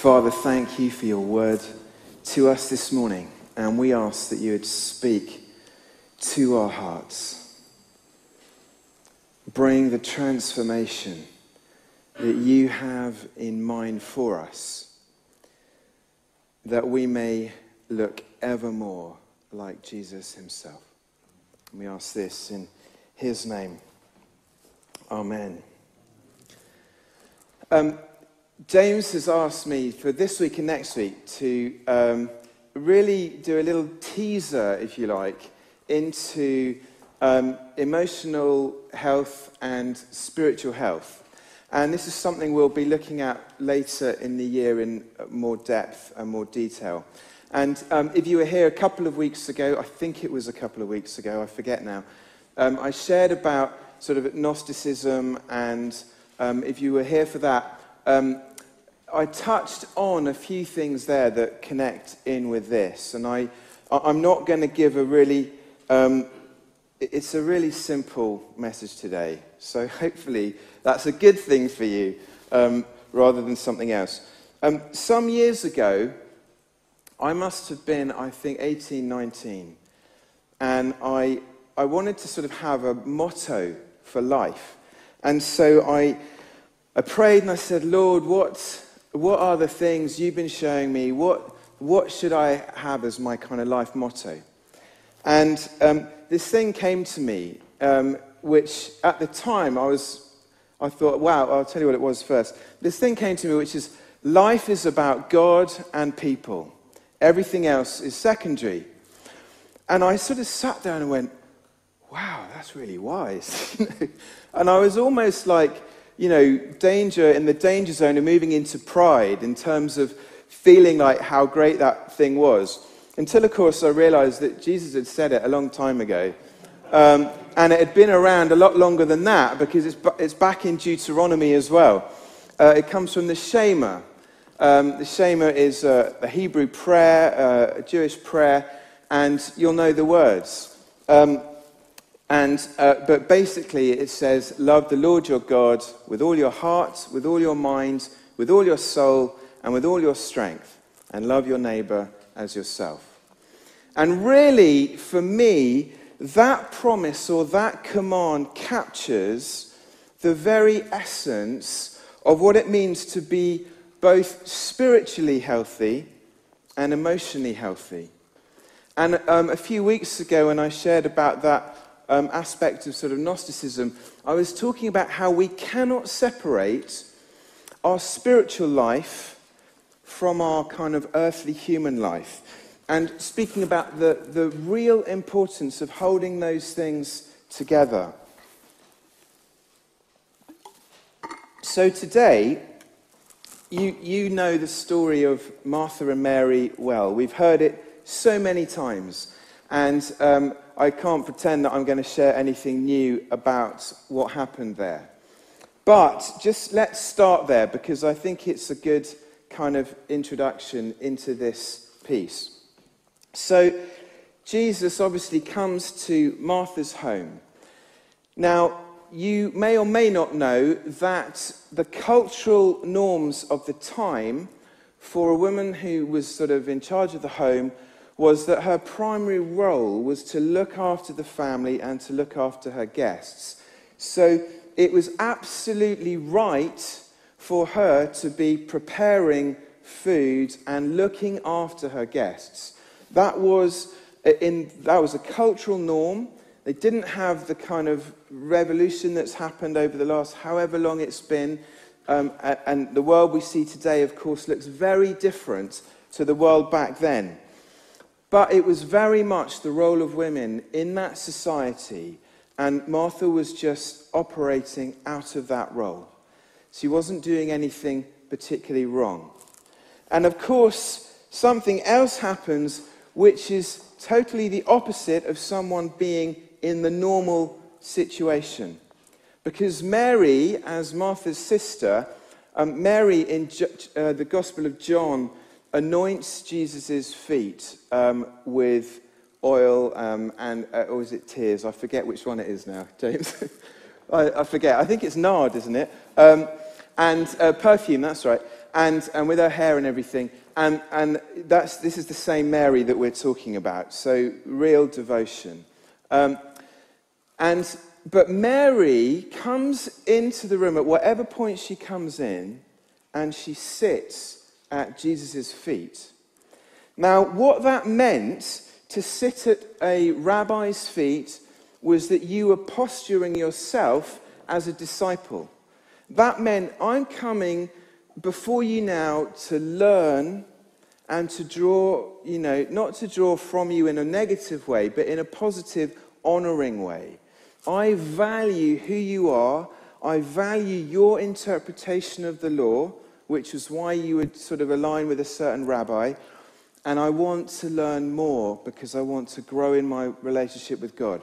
Father, thank you for your word to us this morning, and we ask that you would speak to our hearts. Bring the transformation that you have in mind for us, that we may look ever more like Jesus himself. And we ask this in his name. Amen. Um, James has asked me for this week and next week to um, really do a little teaser, if you like, into um, emotional health and spiritual health. And this is something we'll be looking at later in the year in more depth and more detail. And um, if you were here a couple of weeks ago, I think it was a couple of weeks ago, I forget now, um, I shared about sort of Gnosticism, and um, if you were here for that, um, I touched on a few things there that connect in with this. And I, I'm not going to give a really, um, it's a really simple message today. So hopefully that's a good thing for you um, rather than something else. Um, some years ago, I must have been, I think, 18, 19. And I, I wanted to sort of have a motto for life. And so I, I prayed and I said, Lord, what, what are the things you've been showing me? What, what should I have as my kind of life motto? And um, this thing came to me, um, which at the time I was, I thought, wow, I'll tell you what it was first. This thing came to me, which is life is about God and people. Everything else is secondary. And I sort of sat down and went, wow, that's really wise. and I was almost like, you know, danger in the danger zone of moving into pride in terms of feeling like how great that thing was. Until, of course, I realized that Jesus had said it a long time ago. Um, and it had been around a lot longer than that because it's, it's back in Deuteronomy as well. Uh, it comes from the Shema. Um, the Shema is uh, a Hebrew prayer, uh, a Jewish prayer, and you'll know the words. Um, and, uh, but basically, it says, Love the Lord your God with all your heart, with all your mind, with all your soul, and with all your strength, and love your neighbor as yourself. And really, for me, that promise or that command captures the very essence of what it means to be both spiritually healthy and emotionally healthy. And um, a few weeks ago, when I shared about that um, aspect of sort of Gnosticism, I was talking about how we cannot separate our spiritual life from our kind of earthly human life. And speaking about the, the real importance of holding those things together. So today, you, you know the story of Martha and Mary well. We've heard it so many times. And um, I can't pretend that I'm going to share anything new about what happened there. But just let's start there because I think it's a good kind of introduction into this piece. So, Jesus obviously comes to Martha's home. Now, you may or may not know that the cultural norms of the time for a woman who was sort of in charge of the home was that her primary role was to look after the family and to look after her guests. So it was absolutely right for her to be preparing food and looking after her guests. That was, in, that was a cultural norm. They didn't have the kind of revolution that's happened over the last however long it's been. Um, and the world we see today, of course, looks very different to the world back then. But it was very much the role of women in that society, and Martha was just operating out of that role. She wasn't doing anything particularly wrong. And of course, something else happens which is totally the opposite of someone being in the normal situation. Because Mary, as Martha's sister, um, Mary in uh, the Gospel of John anoints Jesus' feet um, with oil um, and, uh, or is it tears? I forget which one it is now, James. I, I, forget. I think it's nard, isn't it? Um, and uh, perfume, that's right. and, and with her hair and everything. And, and that's, this is the same Mary that we're talking about. So, real devotion. Um, and, but Mary comes into the room at whatever point she comes in, and she sits at Jesus' feet. Now, what that meant to sit at a rabbi's feet was that you were posturing yourself as a disciple. That meant I'm coming before you now to learn and to draw, you know, not to draw from you in a negative way, but in a positive, honoring way. I value who you are. I value your interpretation of the law, which is why you would sort of align with a certain rabbi. And I want to learn more because I want to grow in my relationship with God.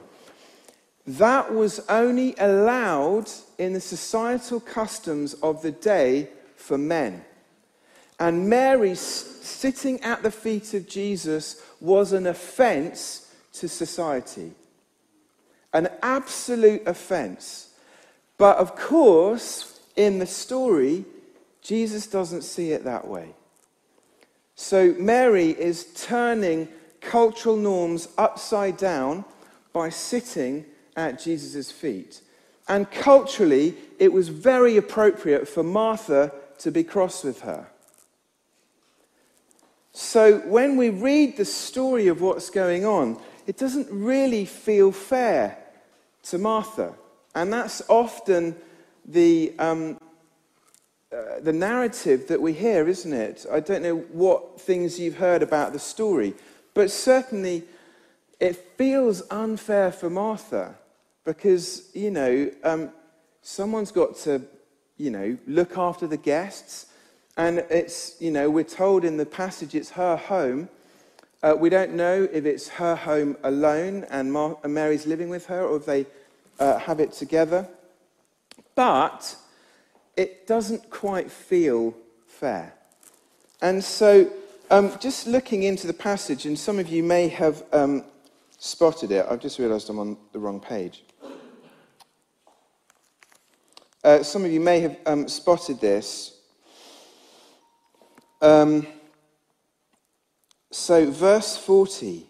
That was only allowed in the societal customs of the day for men. And Mary sitting at the feet of Jesus was an offense to society. An absolute offense. But of course, in the story, Jesus doesn't see it that way. So Mary is turning cultural norms upside down by sitting at Jesus' feet. And culturally, it was very appropriate for Martha to be cross with her. So when we read the story of what's going on, it doesn't really feel fair to Martha. And that's often the, um, uh, the narrative that we hear, isn't it? I don't know what things you've heard about the story, but certainly it feels unfair for Martha because, you know, um, someone's got to, you know, look after the guests. And it's, you know, we're told in the passage it's her home. Uh, we don't know if it's her home alone and, Mar- Mary's living with her or if they uh, have it together. But it doesn't quite feel fair. And so, um, just looking into the passage, and some of you may have um, spotted it, I've just realized I'm on the wrong page. Uh, some of you may have um, spotted this. Um, so, verse 40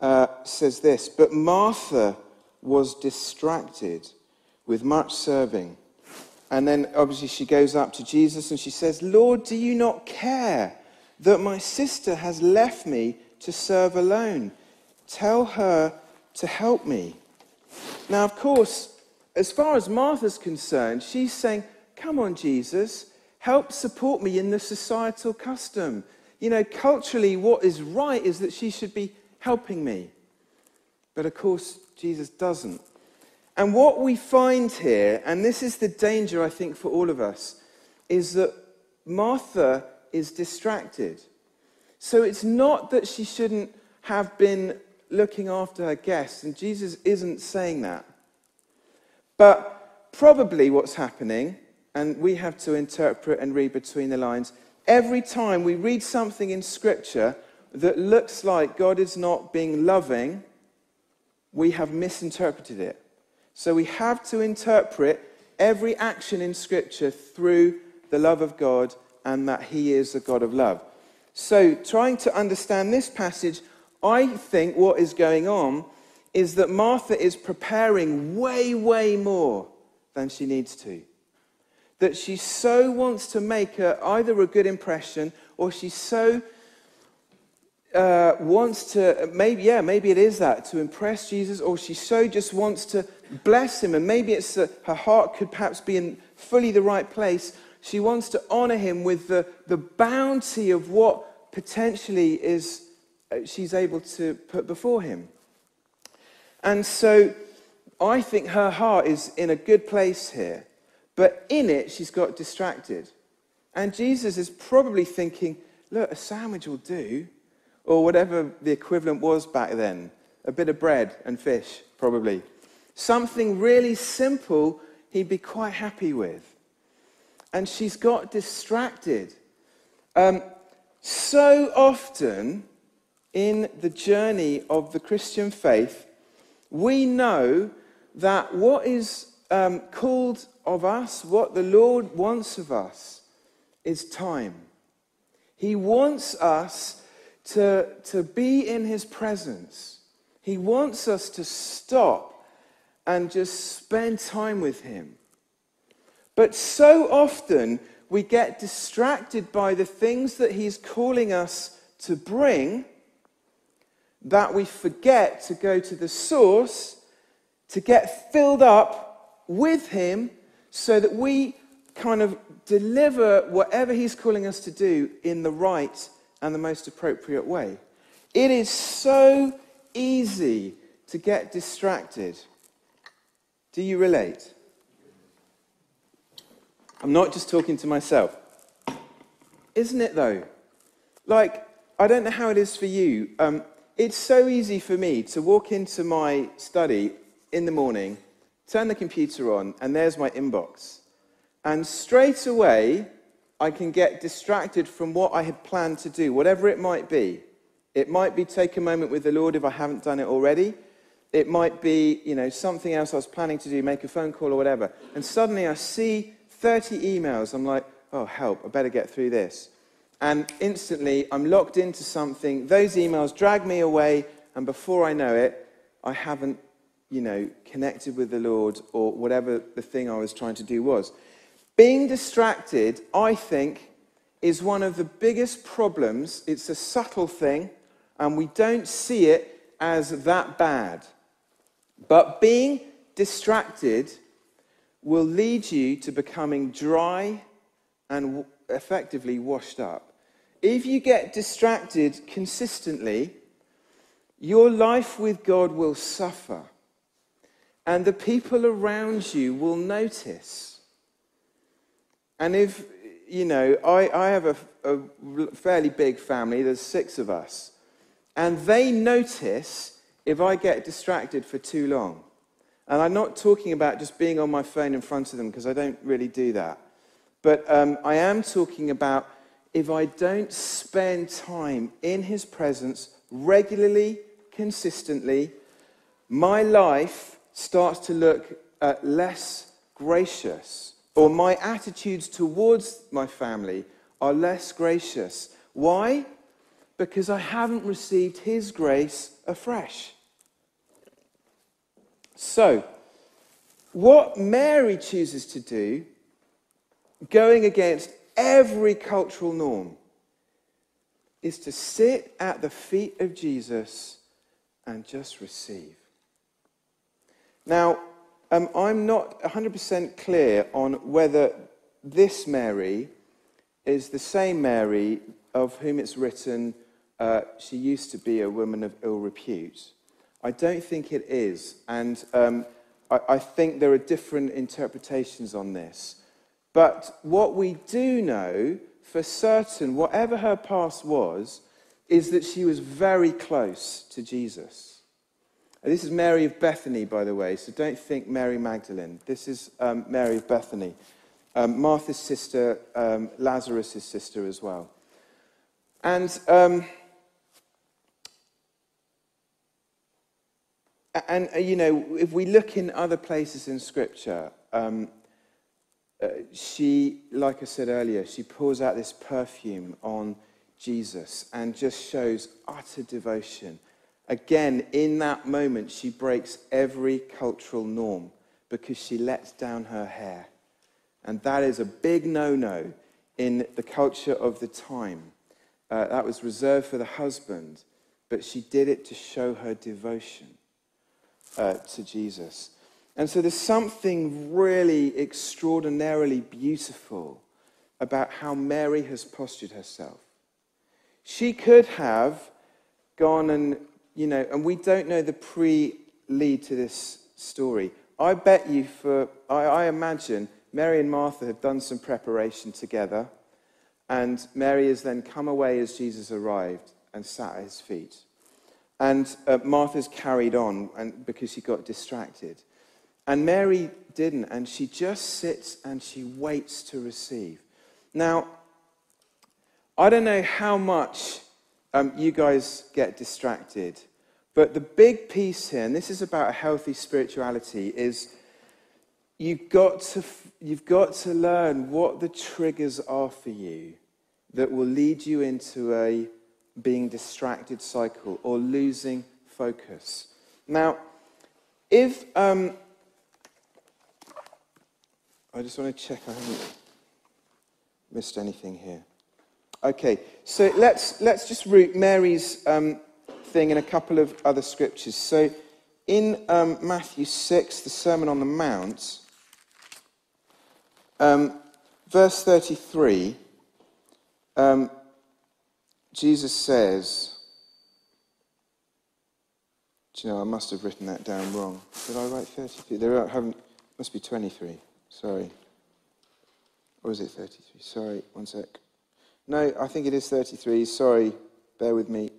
uh, says this But Martha was distracted with much serving. And then, obviously, she goes up to Jesus and she says, Lord, do you not care that my sister has left me to serve alone? Tell her to help me. Now, of course, as far as Martha's concerned, she's saying, Come on, Jesus, help support me in the societal custom. You know, culturally, what is right is that she should be helping me. But of course, Jesus doesn't. And what we find here, and this is the danger, I think, for all of us, is that Martha is distracted. So it's not that she shouldn't have been looking after her guests, and Jesus isn't saying that. But probably what's happening, and we have to interpret and read between the lines, every time we read something in Scripture that looks like God is not being loving, we have misinterpreted it. So we have to interpret every action in Scripture through the love of God and that He is the God of love. So, trying to understand this passage, I think what is going on is that Martha is preparing way, way more than she needs to. That she so wants to make a, either a good impression or she so uh, wants to, maybe, yeah, maybe it is that, to impress Jesus, or she so just wants to bless him, and maybe it's a, her heart could perhaps be in fully the right place. She wants to honor him with the, the bounty of what potentially is uh, she's able to put before him. And so I think her heart is in a good place here. But in it, she's got distracted. And Jesus is probably thinking, look, a sandwich will do. Or whatever the equivalent was back then. A bit of bread and fish, probably. Something really simple he'd be quite happy with. And she's got distracted. Um, so often in the journey of the Christian faith, we know that what is um, called of us, what the Lord wants of us, is time. He wants us to, to be in his presence. He wants us to stop and just spend time with him. But so often we get distracted by the things that he's calling us to bring that we forget to go to the source to get filled up with him so that we kind of deliver whatever he's calling us to do in the right and the most appropriate way. It is so easy to get distracted. Do you relate? I'm not just talking to myself. Isn't it though? Like, I don't know how it is for you. Um, it's so easy for me to walk into my study in the morning, turn the computer on, and there's my inbox. And straight away, I can get distracted from what I had planned to do, whatever it might be. It might be take a moment with the Lord if I haven't done it already. It might be, you know, something else I was planning to do, make a phone call or whatever. And suddenly I see 30 emails. I'm like, oh, help, I better get through this. And instantly I'm locked into something. Those emails drag me away, and before I know it, I haven't, you know, connected with the Lord or whatever the thing I was trying to do was. Being distracted, I think, is one of the biggest problems. It's a subtle thing, and we don't see it as that bad. But being distracted will lead you to becoming dry and effectively washed up. If you get distracted consistently, your life with God will suffer. And the people around you will notice. And if, you know, I, I have a, a fairly big family, there's six of us, and they notice if I get distracted for too long. And I'm not talking about just being on my phone in front of them because I don't really do that. But um, I am talking about if I don't spend time in His presence regularly, consistently, my life starts to look uh, less gracious or my attitudes towards my family are less gracious. Why? Because I haven't received His grace afresh. So, what Mary chooses to do, going against every cultural norm, is to sit at the feet of Jesus and just receive. Now, um, I'm not 100% clear on whether this Mary is the same Mary of whom it's written, uh, she used to be a woman of ill repute. I don't think it is. And um, I, I think there are different interpretations on this. But what we do know for certain, whatever her past was, is that she was very close to Jesus. This is Mary of Bethany, by the way, so don't think Mary Magdalene. This is um, Mary of Bethany, um, Martha's sister, um, Lazarus' sister as well. And, um, and uh, you know, if we look in other places in Scripture, um, uh, she, like I said earlier, she pours out this perfume on Jesus and just shows utter devotion Again, in that moment, she breaks every cultural norm because she lets down her hair. And that is a big no no in the culture of the time. Uh, that was reserved for the husband, but she did it to show her devotion uh, to Jesus. And so there's something really extraordinarily beautiful about how Mary has postured herself. She could have gone and you know, and we don't know the pre lead to this story. I bet you for, I, I, imagine Mary and Martha have done some preparation together, and Mary has then come away as Jesus arrived and sat at his feet. And uh, Martha's carried on and, because she got distracted. And Mary didn't, and she just sits and she waits to receive. Now, I don't know how much um, you guys get distracted but the big piece here, and this is about a healthy spirituality, is you've got, to, you've got to learn what the triggers are for you that will lead you into a being distracted cycle or losing focus. Now, if um, I just want to check I haven't missed anything here. Okay, so let's let's just root Mary's um, thing in a couple of other scriptures. So in um, Matthew 6, the Sermon on the Mount, um, verse 33, um, Jesus says, Do you know, I must have written that down wrong. Did I write 33? There are, haven't, must be 23. Sorry. Or is it 33? Sorry, one sec. No, I think it is 33. Sorry, bear with me.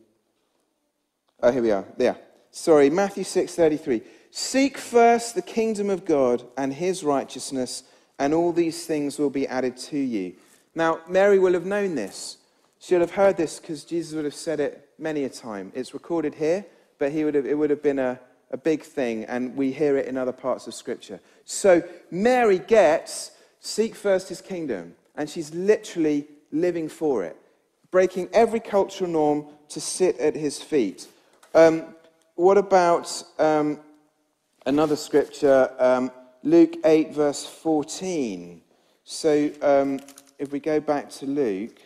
Oh, here we are. There. Sorry, Matthew 6:33. Seek first the kingdom of God and his righteousness, and all these things will be added to you. Now, Mary will have known this. She'll have heard this because Jesus would have said it many a time. It's recorded here, but he would have, it would have been a, a big thing, and we hear it in other parts of Scripture. So Mary gets seek first his kingdom, and she's literally living for it, breaking every cultural norm to sit at his feet. Um, what about um, another scripture, um, Luke 8, verse 14? So um, if we go back to Luke.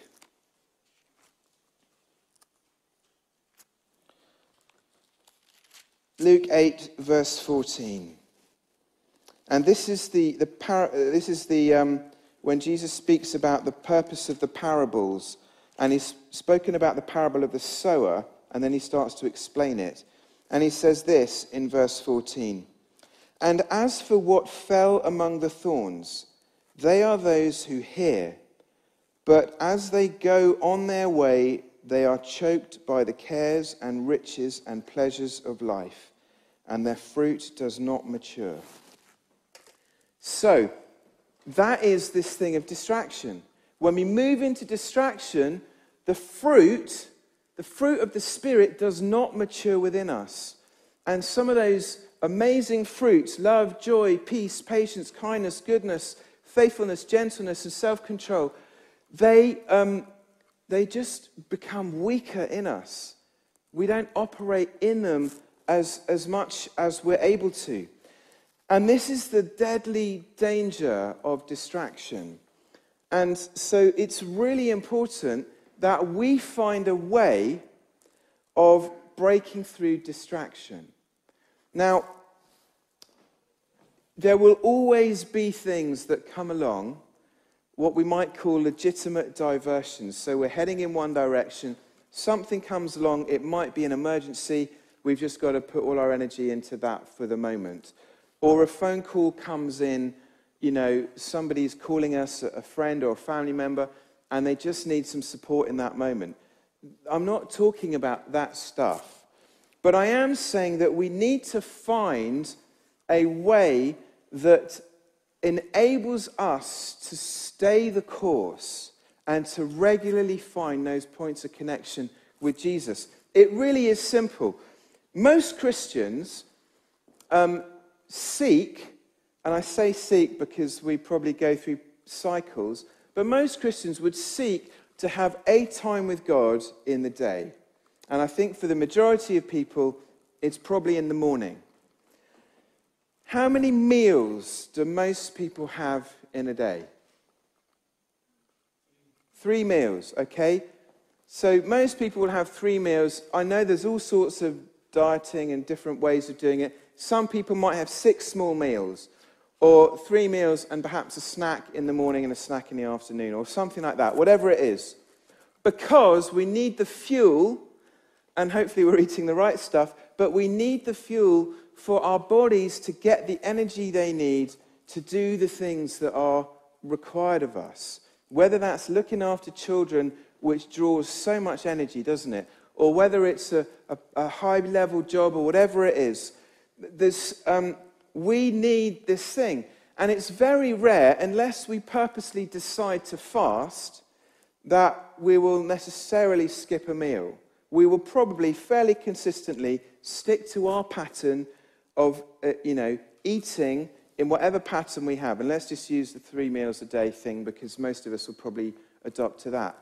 Luke 8, verse 14. And this is the, the, par- this is the um, when Jesus speaks about the purpose of the parables, and he's spoken about the parable of the sower, and then he starts to explain it. And he says this in verse 14 And as for what fell among the thorns, they are those who hear, but as they go on their way, they are choked by the cares and riches and pleasures of life, and their fruit does not mature. So, that is this thing of distraction. When we move into distraction, the fruit the fruit of the Spirit does not mature within us. And some of those amazing fruits love, joy, peace, patience, kindness, goodness, faithfulness, gentleness, and self control they, um, they just become weaker in us. We don't operate in them as, as much as we're able to. And this is the deadly danger of distraction. And so it's really important that we find a way of breaking through distraction. Now, there will always be things that come along, what we might call legitimate diversions. So we're heading in one direction, something comes along, it might be an emergency, we've just got to put all our energy into that for the moment. Or a phone call comes in, you know, somebody's calling us, a friend or a family member, and they just need some support in that moment. I'm not talking about that stuff, but I am saying that we need to find a way that enables us to stay the course and to regularly find those points of connection with Jesus. It really is simple. Most Christians um, seek, and I say seek because we probably go through cycles, but most Christians would seek to have a time with God in the day. And I think for the majority of people, it's probably in the morning. How many meals do most people have in a day? Three meals, okay? So most people will have three meals. I know there's all sorts of dieting and different ways of doing it. Some people might have six small meals or three meals and perhaps a snack in the morning and a snack in the afternoon, or something like that, whatever it is. Because we need the fuel, and hopefully we're eating the right stuff, but we need the fuel for our bodies to get the energy they need to do the things that are required of us. Whether that's looking after children, which draws so much energy, doesn't it? Or whether it's a, a, a high level job or whatever it is. There's, um, we need this thing. And it's very rare, unless we purposely decide to fast, that we will necessarily skip a meal. We will probably fairly consistently stick to our pattern of, uh, you know, eating in whatever pattern we have. And let's just use the three meals a day thing because most of us will probably adopt to that.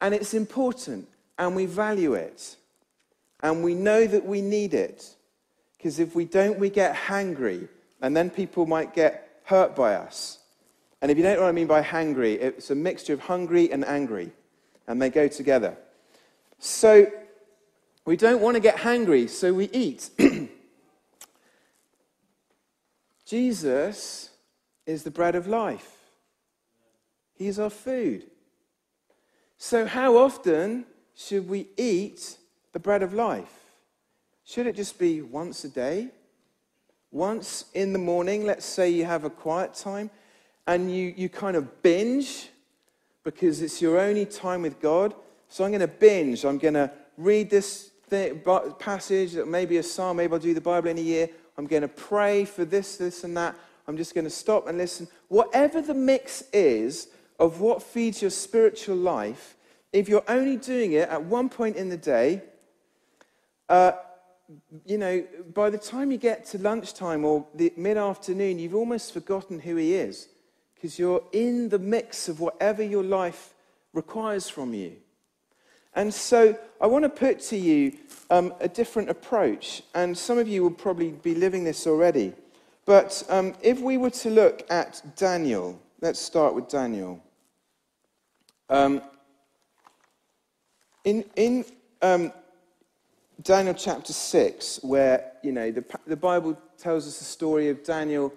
And it's important and we value it. And we know that we need it. Because if we don't, we get hangry. And then people might get hurt by us. And if you don't know what I mean by hangry, it's a mixture of hungry and angry. And they go together. So we don't want to get hangry, so we eat. Jesus is the bread of life. He's our food. So, how often should we eat the bread of life? Should it just be once a day? Once in the morning, let's say you have a quiet time and you, you kind of binge because it's your only time with God. So I'm going to binge. I'm going to read this thing, passage, maybe a psalm, maybe I'll do the Bible in a year. I'm going to pray for this, this, and that. I'm just going to stop and listen. Whatever the mix is of what feeds your spiritual life, if you're only doing it at one point in the day, uh, you know, by the time you get to lunchtime or the mid afternoon, you've almost forgotten who he is because you're in the mix of whatever your life requires from you. And so I want to put to you um, a different approach, and some of you will probably be living this already. But um, if we were to look at Daniel, let's start with Daniel. Um, in in um, Daniel chapter 6, where, you know, the, the Bible tells us the story of Daniel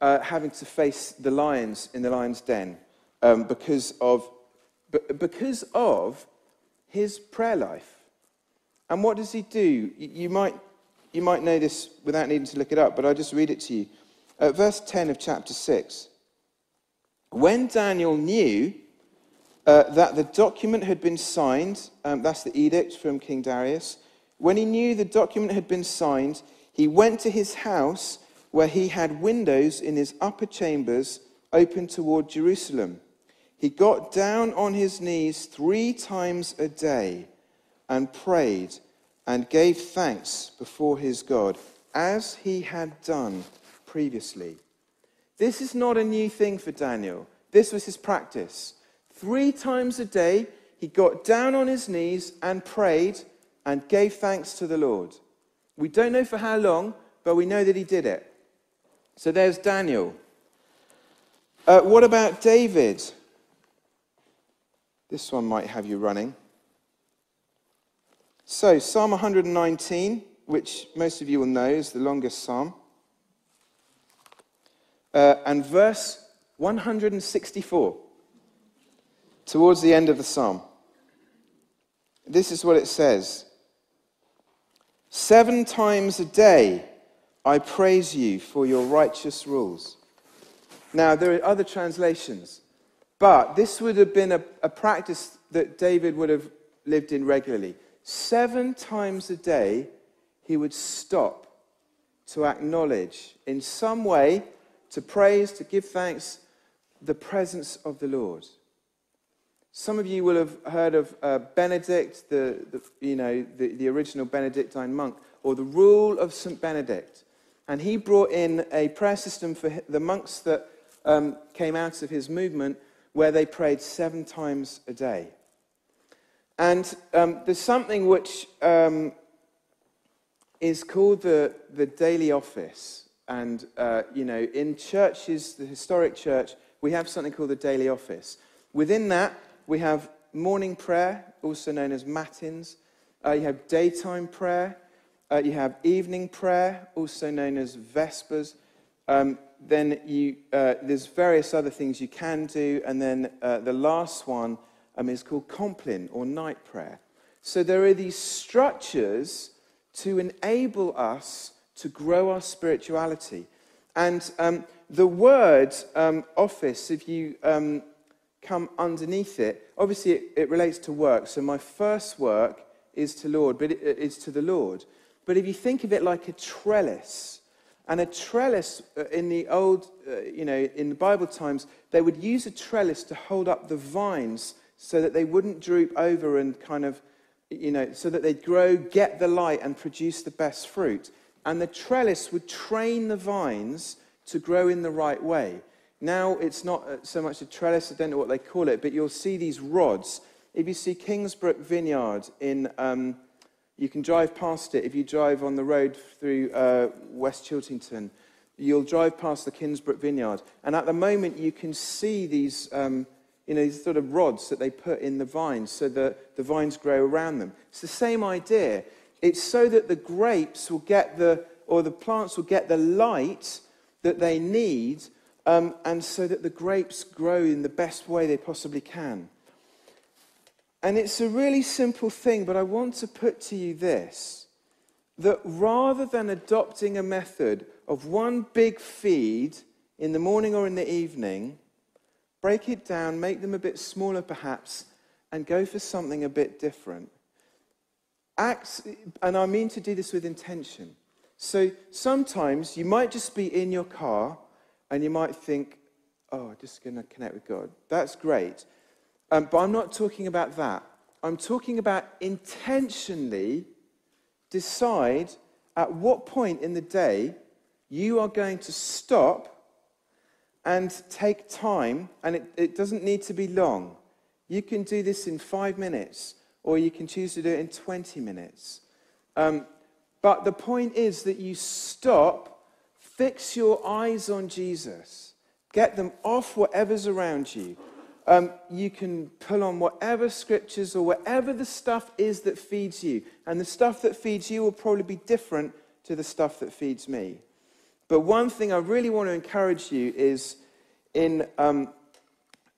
uh, having to face the lions in the lion's den um, because, of, because of his prayer life. And what does he do? You might, you might know this without needing to look it up, but I'll just read it to you. Uh, verse 10 of chapter 6. When Daniel knew uh, that the document had been signed, um, that's the edict from King Darius, when he knew the document had been signed, he went to his house where he had windows in his upper chambers open toward Jerusalem. He got down on his knees three times a day and prayed and gave thanks before his God, as he had done previously. This is not a new thing for Daniel. This was his practice. Three times a day, he got down on his knees and prayed and gave thanks to the Lord. We don't know for how long, but we know that he did it. So there's Daniel. Uh, what about David? This one might have you running. So, Psalm 119, which most of you will know is the longest psalm, uh, and verse 164, towards the end of the psalm. This is what it says Seven times a day I praise you for your righteous rules. Now, there are other translations, but this would have been a, a practice that David would have lived in regularly. Seven times a day, he would stop to acknowledge in some way, to praise, to give thanks, the presence of the Lord. Some of you will have heard of uh, Benedict, the, the, you know, the, the original Benedictine monk, or the rule of St. Benedict. And he brought in a prayer system for the monks that um, came out of his movement where they prayed seven times a day. And um, there's something which um, is called the, the daily office. And, uh, you know, in churches, the historic church, we have something called the daily office. Within that, we have morning prayer, also known as matins. Uh, you have daytime prayer. Uh, you have evening prayer, also known as vespers. Um, then you, uh, there's various other things you can do. And then uh, the last one um, is called compline or night prayer. So there are these structures to enable us to grow our spirituality. And um, the word um, office, if you um, come underneath it, obviously it, it, relates to work. So my first work is to Lord, but it, it's to the Lord. But if you think of it like a trellis, and a trellis uh, in the old, uh, you know, in the Bible times, they would use a trellis to hold up the vines so that they wouldn't droop over and kind of, you know, so that they'd grow, get the light, and produce the best fruit. And the trellis would train the vines to grow in the right way. Now it's not uh, so much a trellis, I don't know what they call it, but you'll see these rods. If you see Kinsbrook Vineyard in, um, you can drive past it if you drive on the road through uh, West Chiltington. You'll drive past the Kinsbrook Vineyard, and at the moment you can see these, um, you know, these sort of rods that they put in the vines so that the vines grow around them. It's the same idea. It's so that the grapes will get the, or the plants will get the light that they need, um, and so that the grapes grow in the best way they possibly can. And it's a really simple thing, but I want to put to you this that rather than adopting a method of one big feed in the morning or in the evening, break it down, make them a bit smaller perhaps, and go for something a bit different. Acts, and I mean to do this with intention. So sometimes you might just be in your car and you might think, oh, just going to connect with God. That's great. Um, but I'm not talking about that. I'm talking about intentionally decide at what point in the day you are going to stop and take time, and it, it doesn't need to be long. You can do this in five minutes, or you can choose to do it in 20 minutes. Um, but the point is that you stop, fix your eyes on Jesus, get them off whatever's around you, um, you can pull on whatever scriptures or whatever the stuff is that feeds you. And the stuff that feeds you will probably be different to the stuff that feeds me. But one thing I really want to encourage you is in um,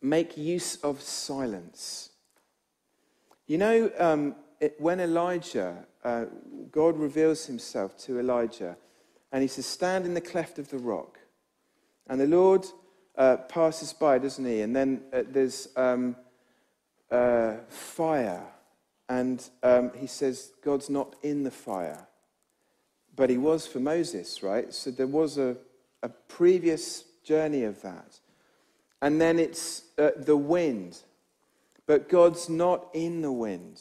make use of silence. You know, um, it, when Elijah, uh, God reveals himself to Elijah, and he says, Stand in the cleft of the rock. And the Lord uh, passes by, doesn't he? And then uh, there's um, uh, fire. And um, he says, God's not in the fire. But he was for Moses, right? So there was a, a previous journey of that. And then it's uh, the wind. But God's not in the wind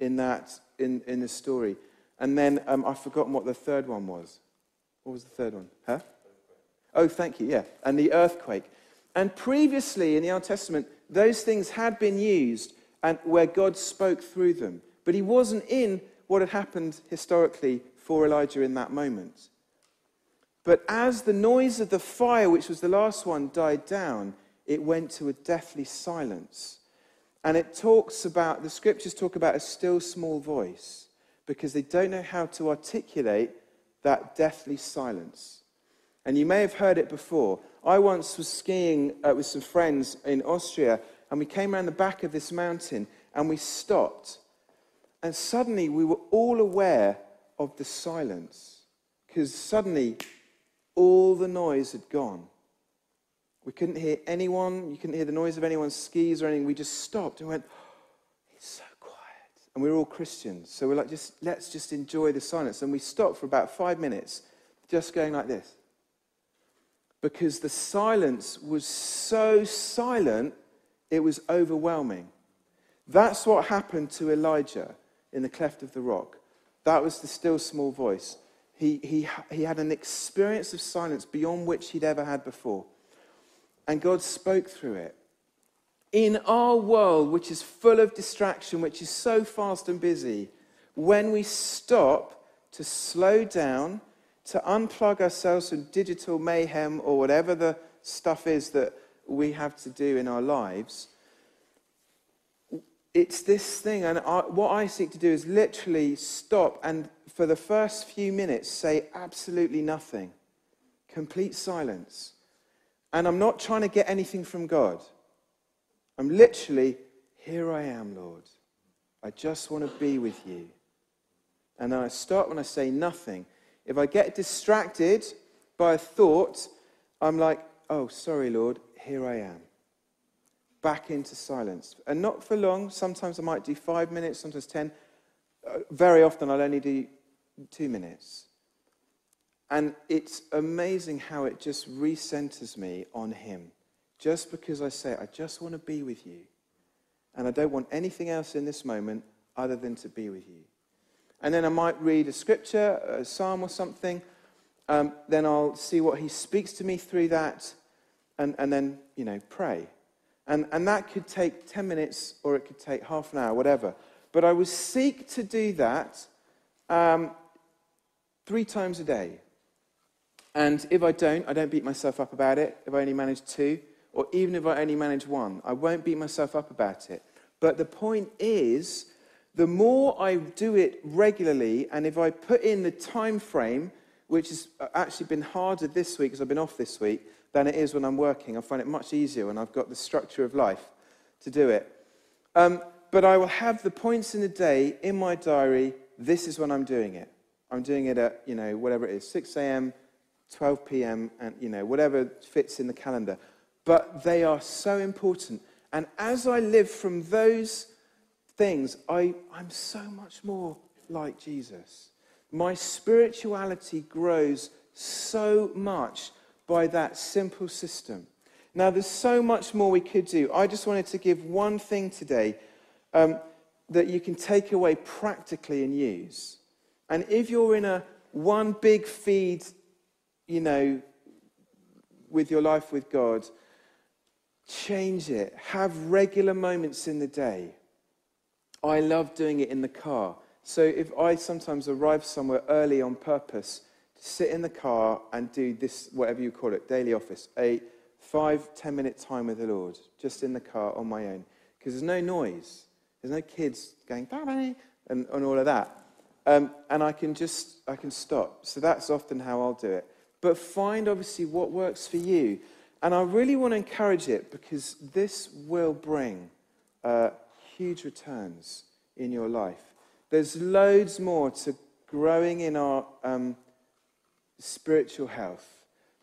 in that, in, in the story. And then um, I've forgotten what the third one was. What was the third one? Huh? Oh, thank you, yeah. And the earthquake. And previously in the Old Testament, those things had been used and where God spoke through them. But he wasn't in what had happened historically for Elijah in that moment. But as the noise of the fire, which was the last one, died down, it went to a deathly silence. And it talks about, the scriptures talk about a still small voice because they don't know how to articulate that deathly silence. And you may have heard it before. I once was skiing uh, with some friends in Austria, and we came around the back of this mountain and we stopped. And suddenly we were all aware of the silence because suddenly all the noise had gone. We couldn't hear anyone, you couldn't hear the noise of anyone's skis or anything. We just stopped and went. And we're all Christians. So we're like, just let's just enjoy the silence. And we stopped for about five minutes, just going like this because the silence was so silent, it was overwhelming. That's what happened to Elijah in the cleft of the rock. That was the still small voice. He, he, he had an experience of silence beyond which he'd ever had before. And God spoke through it. In our world, which is full of distraction, which is so fast and busy, when we stop to slow down to unplug ourselves from digital mayhem or whatever the stuff is that we have to do in our lives. It's this thing, and I, what I seek to do is literally stop and for the first few minutes say absolutely nothing, complete silence. And I'm not trying to get anything from God. I'm literally, here I am, Lord. I just want to be with you. And then I start when I say nothing. If I get distracted by a thought, I'm like, oh, sorry, Lord, here I am. Back into silence. And not for long. Sometimes I might do five minutes, sometimes ten. Uh, very often I'll only do two minutes. And it's amazing how it just recenters me on Him. Just because I say, I just want to be with you. And I don't want anything else in this moment other than to be with you. And then I might read a scripture, a psalm or something, um, then I'll see what He speaks to me through that, and, and then, you know, pray. And, and that could take 10 minutes or it could take half an hour, whatever. But I would seek to do that um, three times a day. And if I don't, I don't beat myself up about it. If I only manage two, or even if I only manage one, I won't beat myself up about it. But the point is, the more I do it regularly, and if I put in the time frame, which has actually been harder this week because I've been off this week, than it is when I'm working. I find it much easier when I've got the structure of life to do it. Um, but I will have the points in the day in my diary. This is when I'm doing it. I'm doing it at, you know, whatever it is, 6 a.m., 12 p.m., and, you know, whatever fits in the calendar. But they are so important. And as I live from those things, I, I'm so much more like Jesus. My spirituality grows so much by that simple system. Now, there's so much more we could do. I just wanted to give one thing today um, that you can take away practically and use. And if you're in a one big feed, you know, with your life with God, change it. Have regular moments in the day. I love doing it in the car. So if I sometimes arrive somewhere early on purpose, to sit in the car and do this, whatever you call it, daily office, a five, ten minute time with the Lord, just in the car on my own. Because there's no noise, there's no kids going, Daddy, and, and all of that. Um, and I can just, I can stop. So that's often how I'll do it. But find obviously what works for you. And I really want to encourage it because this will bring uh, huge returns in your life. There's loads more to growing in our um, spiritual health.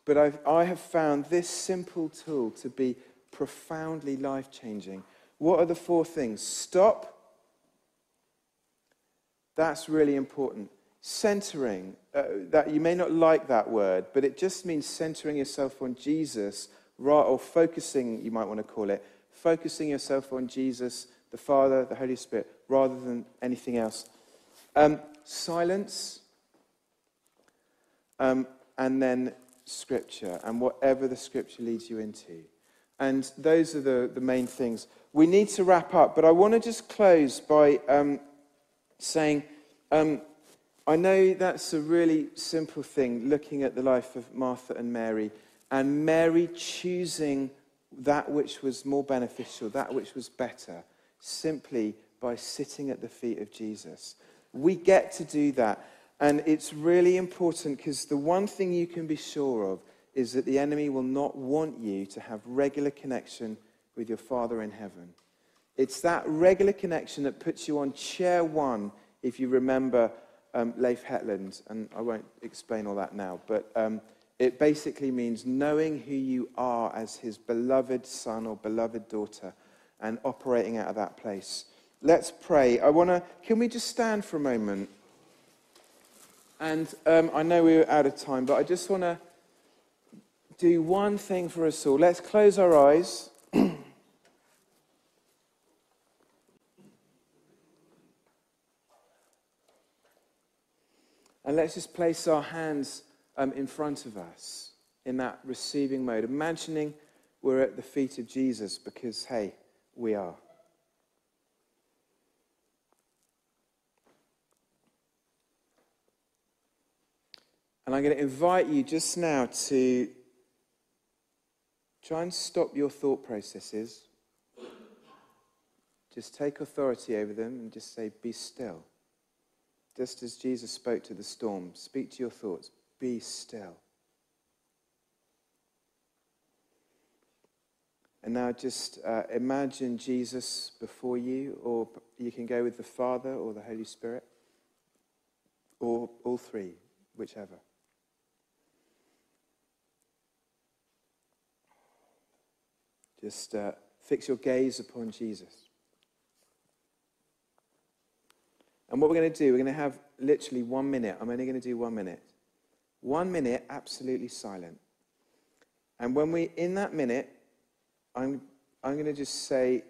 But I've, I have found this simple tool to be profoundly life changing. What are the four things? Stop. That's really important. Centering, uh, that you may not like that word, but it just means centering yourself on Jesus, or focusing, you might want to call it, focusing yourself on Jesus, the Father, the Holy Spirit, rather than anything else. Um, silence, um, and then Scripture, and whatever the Scripture leads you into. And those are the, the main things. We need to wrap up, but I want to just close by um, saying um, I know that's a really simple thing, looking at the life of Martha and Mary, and Mary choosing that which was more beneficial, that which was better, simply by sitting at the feet of Jesus. We get to do that. And it's really important because the one thing you can be sure of is that the enemy will not want you to have regular connection with your Father in heaven. It's that regular connection that puts you on chair one, if you remember um, Leif Hetland. And I won't explain all that now, but um, it basically means knowing who you are as his beloved son or beloved daughter and operating out of that place. Let's pray. I want to, can we just stand for a moment? And um, I know we're out of time, but I just want to do one thing for us all. Let's close our eyes. Let's just place our hands um, in front of us in that receiving mode, imagining we're at the feet of Jesus because, hey, we are. And I'm going to invite you just now to try and stop your thought processes. Just take authority over them and just say, Be still. Just as Jesus spoke to the storm, speak to your thoughts, be still. And now just uh, imagine Jesus before you, or you can go with the Father or the Holy Spirit, or all three, whichever. Just uh, fix your gaze upon Jesus. And what we're going to do, we're going to have literally one minute. I'm only going to do one minute. One minute, absolutely silent. And when we're in that minute, I'm, I'm going to just say,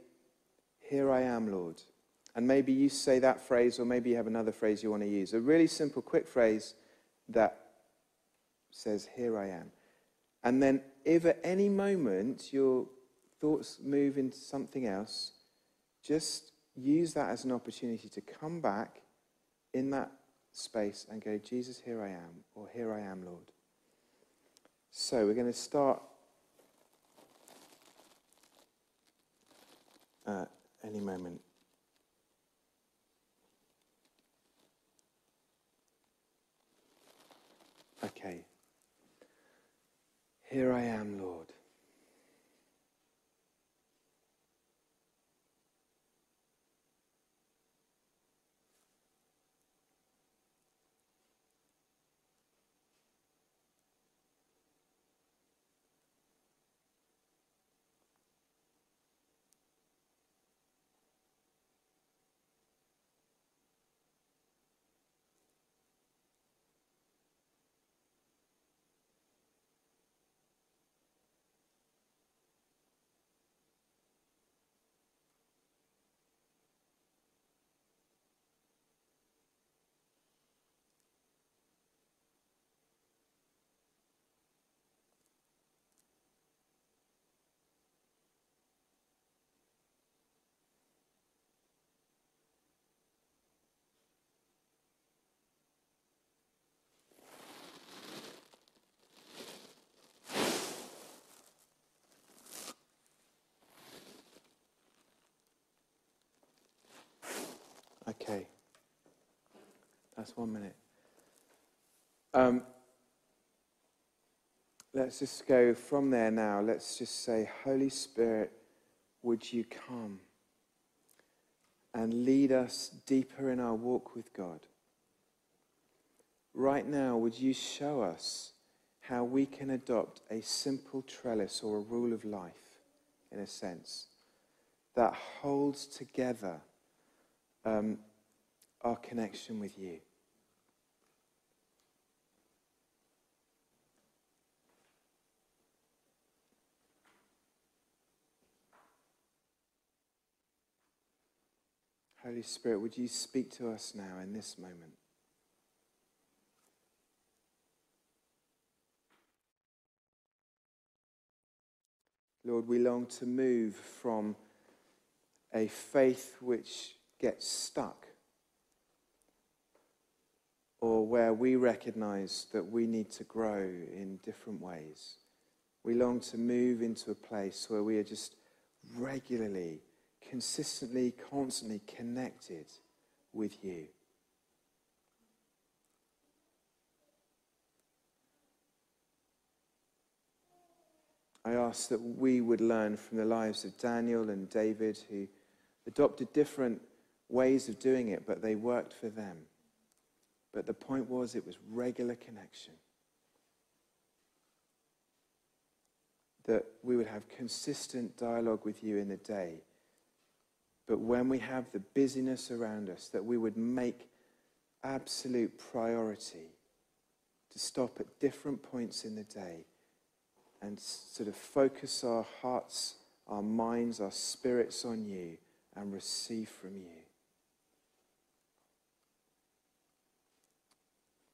Here I am, Lord. And maybe you say that phrase, or maybe you have another phrase you want to use. A really simple, quick phrase that says, Here I am. And then, if at any moment your thoughts move into something else, just use that as an opportunity to come back in that space and go, Jesus, here I am, or here I am, Lord. So we're going to start uh, any moment. Okay. Here I am, Lord. Okay. That's one minute. Um, let's just go from there now. Let's just say, Holy Spirit, would you come and lead us deeper in our walk with God? Right now, would you show us how we can adopt a simple trellis or a rule of life, in a sense, that holds together um, our connection with you. Holy Spirit, would you speak to us now in this moment? Lord, we long to move from a faith which gets stuck or where we recognize that we need to grow in different ways. We long to move into a place where we are just regularly, consistently, constantly connected with you. I ask that we would learn from the lives of Daniel and David, who adopted different ways of doing it, but they worked for them. But the point was, it was regular connection. That we would have consistent dialogue with you in the day. But when we have the busyness around us, that we would make absolute priority to stop at different points in the day and sort of focus our hearts, our minds, our spirits on you and receive from you.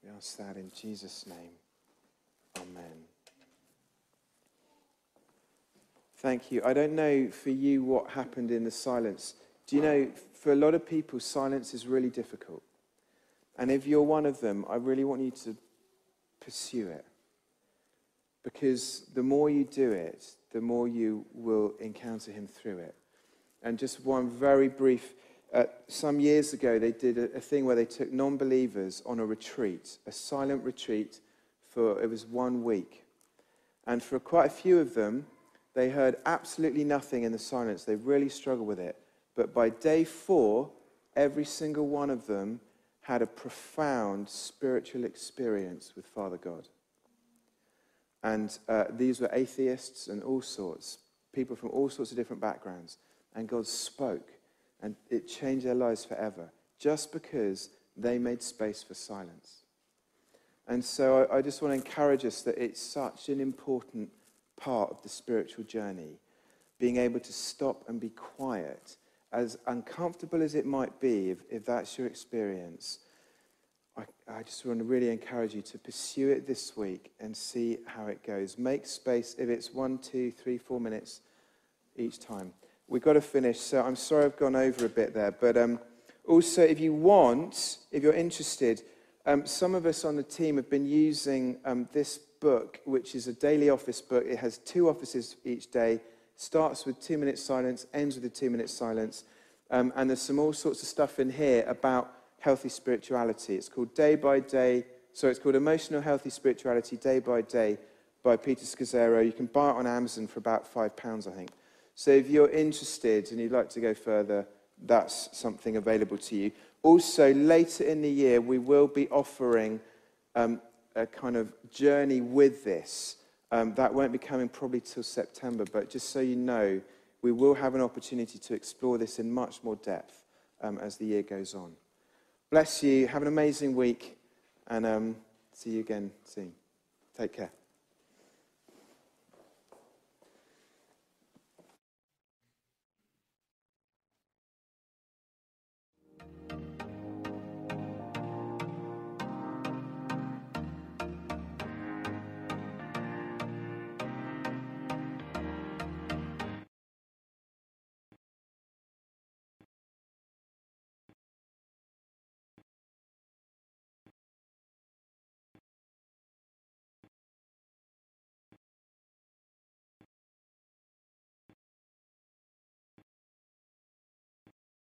We ask that in Jesus' name. Amen. Thank you. I don't know for you what happened in the silence. Do you know, for a lot of people, silence is really difficult. And if you're one of them, I really want you to pursue it. Because the more you do it, the more you will encounter Him through it. And just one very brief uh, some years ago, they did a, a thing where they took non believers on a retreat, a silent retreat for it was one week. And for quite a few of them, they heard absolutely nothing in the silence. They really struggled with it. But by day four, every single one of them had a profound spiritual experience with Father God. And uh, these were atheists and all sorts, people from all sorts of different backgrounds. And God spoke and it changed their lives forever just because they made space for silence. And so I, I just want to encourage us that it's such an important part of the spiritual journey, being able to stop and be quiet, as uncomfortable as it might be, if, if that's your experience. I, I just want to really encourage you to pursue it this week and see how it goes. Make space, if it's one, two, three, four minutes each time. We've got to finish, so I'm sorry I've gone over a bit there. But um, also, if you want, if you're interested, um, some of us on the team have been using um, this book, which is a daily office book. It has two offices each day, starts with two minutes silence, ends with a two minutes silence. Um, and there's some all sorts of stuff in here about healthy spirituality. It's called Day by Day, so it's called Emotional Healthy Spirituality Day by Day by Peter Scazzero. You can buy it on Amazon for about five pounds, I think. So if you're interested and you'd like to go further, that's something available to you. Also, later in the year, we will be offering um, a kind of journey with this. Um, that won't be coming probably till September, but just so you know, we will have an opportunity to explore this in much more depth um, as the year goes on. Bless you. Have an amazing week, and um, see you again soon. Take care.